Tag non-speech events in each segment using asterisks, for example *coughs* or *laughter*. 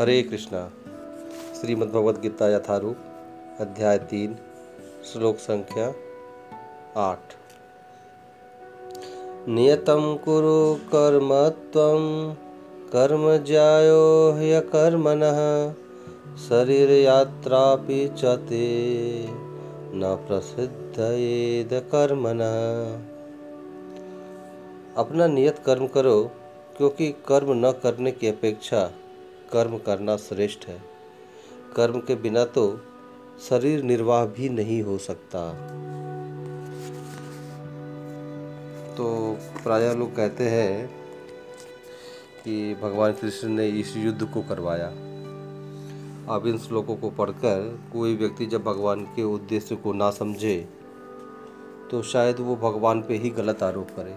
हरे कृष्णा। श्रीमद् भगवद गीता यथारूप, अध्याय तीन, श्लोक संख्या आठ। नियतम कुरु कर्म त्वं, कर्म जायो ज्यायो ह्यकर्मणः, शरीरयात्रापि च ते, न प्रसिद्धयेद कर्मणः। अपना नियत कर्म करो, क्योंकि कर्म न करने की अपेक्षा कर्म करना श्रेष्ठ है। कर्म के बिना तो शरीर निर्वाह भी नहीं हो सकता। तो प्राय लोग कहते हैं कि भगवान कृष्ण ने इस युद्ध को करवाया। अब इन श्लोकों को पढ़कर कोई व्यक्ति जब भगवान के उद्देश्य को ना समझे तो शायद वो भगवान पे ही गलत आरोप करे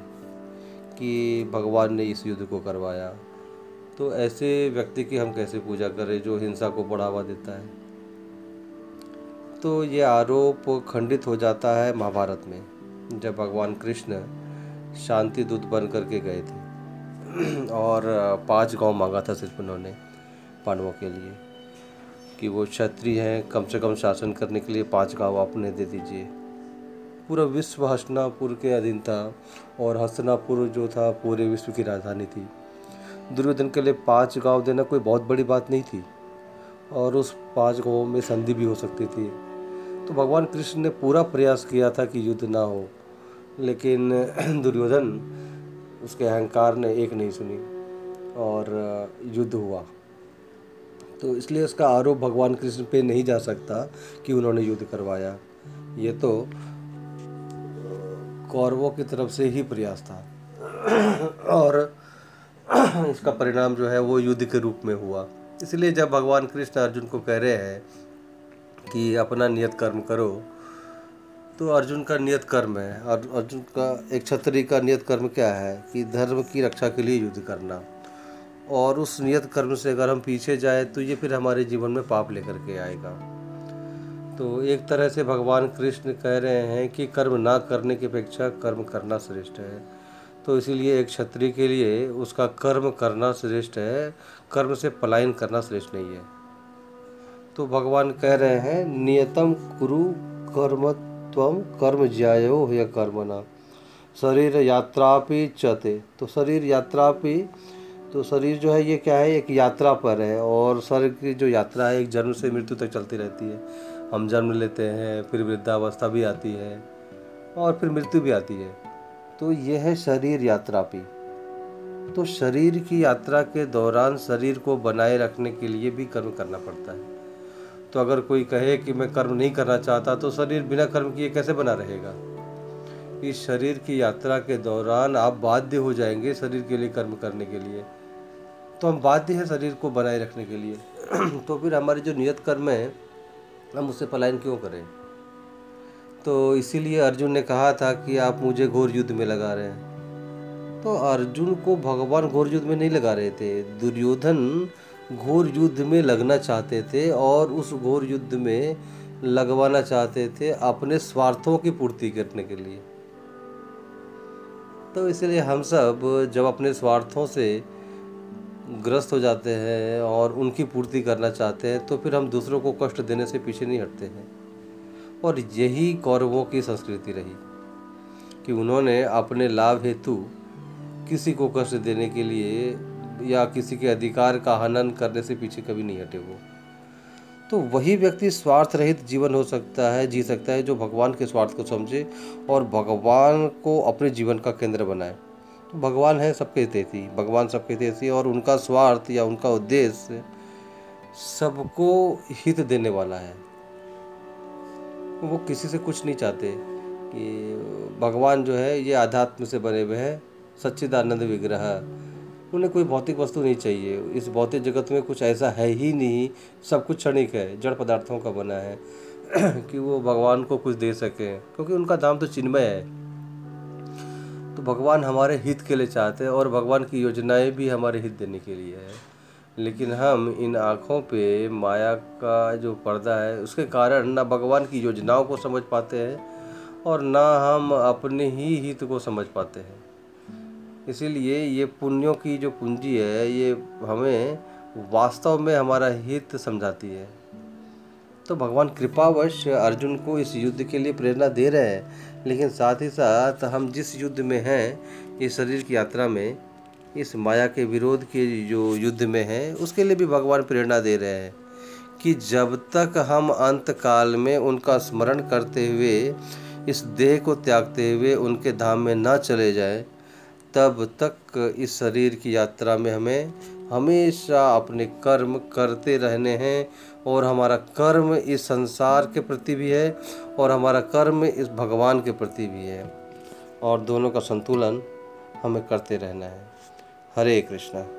कि भगवान ने इस युद्ध को करवाया। तो ऐसे व्यक्ति की हम कैसे पूजा करें जो हिंसा को बढ़ावा देता है? तो ये आरोप खंडित हो जाता है महाभारत में, जब भगवान कृष्ण शांति दूत बन करके गए थे। *clears throat* और पाँच गाँव मांगा था सिर्फ़ उन्होंने पांडवों के लिए, कि वो क्षत्रिय हैं, कम से कम शासन करने के लिए पाँच गाँव आपने दे दीजिए। पूरा विश्व हसनापुर के अधीन था और हसनापुर जो था, पूरे विश्व की राजधानी थी। दुर्योधन के लिए पाँच गाँव देना कोई बहुत बड़ी बात नहीं थी। और उस पाँच गाँवों में संधि भी हो सकती थी। तो भगवान कृष्ण ने पूरा प्रयास किया था कि युद्ध ना हो, लेकिन *clears throat* दुर्योधन उसके अहंकार ने एक नहीं सुनी और युद्ध हुआ। तो इसलिए उसका आरोप भगवान कृष्ण पे नहीं जा सकता कि उन्होंने युद्ध करवाया। ये तो कौरवों की तरफ़ से ही प्रयास था। *clears throat* और *coughs* इसका परिणाम जो है वो युद्ध के रूप में हुआ। इसलिए जब भगवान कृष्ण अर्जुन को कह रहे हैं कि अपना नियत कर्म करो तो अर्जुन का नियत कर्म है। और अर्जुन का, एक छत्री का नियत कर्म क्या है कि धर्म की रक्षा के लिए युद्ध करना। और उस नियत कर्म से अगर हम पीछे जाए तो ये फिर हमारे जीवन में पाप लेकर के आएगा। तो एक तरह से भगवान कृष्ण कह रहे हैं कि कर्म ना करने की अपेक्षा कर्म करना श्रेष्ठ है। तो इसीलिए एक क्षत्रिय के लिए उसका कर्म करना श्रेष्ठ है, कर्म से पलायन करना श्रेष्ठ नहीं है। तो भगवान कह रहे हैं, नियतम कुरु कर्म तम कर्म ज्यायो या कर्मना शरीर यात्रा भी चते। तो शरीर यात्रा भी तो शरीर जो है ये क्या है, एक यात्रा पर है और शरीर की जो यात्रा है, एक जन्म से मृत्यु तक चलती रहती है। हम जन्म लेते हैं, फिर वृद्धावस्था भी आती है और फिर मृत्यु भी आती है। तो यह है शरीर यात्रा भी तो शरीर की यात्रा के दौरान शरीर को बनाए रखने के लिए भी कर्म करना पड़ता है। तो अगर कोई कहे कि मैं कर्म नहीं करना चाहता तो शरीर बिना कर्म किए कैसे बना रहेगा? इस शरीर की यात्रा के दौरान आप बाध्य हो जाएँगे शरीर के लिए कर्म करने के लिए। तो हम बाध्य हैं शरीर को बनाए रखने के लिए। *clears throat* तो फिर हमारी जो नियत कर्म है, हम उससे पलायन क्यों करें? तो इसीलिए अर्जुन ने कहा था कि आप मुझे घोर युद्ध में लगा रहे हैं। तो अर्जुन को भगवान घोर युद्ध में नहीं लगा रहे थे। दुर्योधन घोर युद्ध में लगना चाहते थे और उस घोर युद्ध में लगवाना चाहते थे अपने स्वार्थों की पूर्ति करने के लिए। तो इसलिए हम सब जब अपने स्वार्थों से ग्रस्त हो जाते हैं और उनकी पूर्ति करना चाहते हैं तो फिर हम दूसरों को कष्ट देने से पीछे नहीं हटते हैं। और यही कौरवों की संस्कृति रही, कि उन्होंने अपने लाभ हेतु किसी को कष्ट देने के लिए या किसी के अधिकार का हनन करने से पीछे कभी नहीं हटे वो। तो वही व्यक्ति स्वार्थ रहित जीवन हो सकता है, जी सकता है जो भगवान के स्वार्थ को समझे और भगवान को अपने जीवन का केंद्र बनाए। तो भगवान है सबके हितेशी भगवान सबके हितेशी और उनका स्वार्थ या उनका उद्देश्य सबको हित देने वाला है। वो किसी से कुछ नहीं चाहते कि भगवान जो है ये आध्यात्म से बने हुए हैं, सच्चिदानंद विग्रह। उन्हें कोई भौतिक वस्तु नहीं चाहिए। इस भौतिक जगत में कुछ ऐसा है ही नहीं, सब कुछ क्षणिक है, जड़ पदार्थों का बना है, *clears throat* कि वो भगवान को कुछ दे सकें, क्योंकि उनका दाम तो चिन्मय है। तो भगवान हमारे हित के लिए चाहते हैं और भगवान की योजनाएँ भी हमारे हित देने के लिए है। लेकिन हम इन आँखों पे माया का जो पर्दा है, उसके कारण ना भगवान की योजनाओं को समझ पाते हैं और ना हम अपने ही हित को समझ पाते हैं। इसीलिए ये पुण्यों की जो पूंजी है, ये हमें वास्तव में हमारा हित समझाती है। तो भगवान कृपावश अर्जुन को इस युद्ध के लिए प्रेरणा दे रहे हैं, लेकिन साथ ही साथ हम जिस युद्ध में हैं, इस शरीर की यात्रा में इस माया के विरोध के जो युद्ध में हैं, उसके लिए भी भगवान प्रेरणा दे रहे हैं कि जब तक हम अंत काल में उनका स्मरण करते हुए, इस देह को त्यागते हुए उनके धाम में न चले जाए, तब तक इस शरीर की यात्रा में हमें हमेशा अपने कर्म करते रहने हैं और हमारा कर्म इस संसार के प्रति भी है और हमारा कर्म इस भगवान के प्रति भी है। और दोनों का संतुलन हमें करते रहना है। हरे कृष्णा।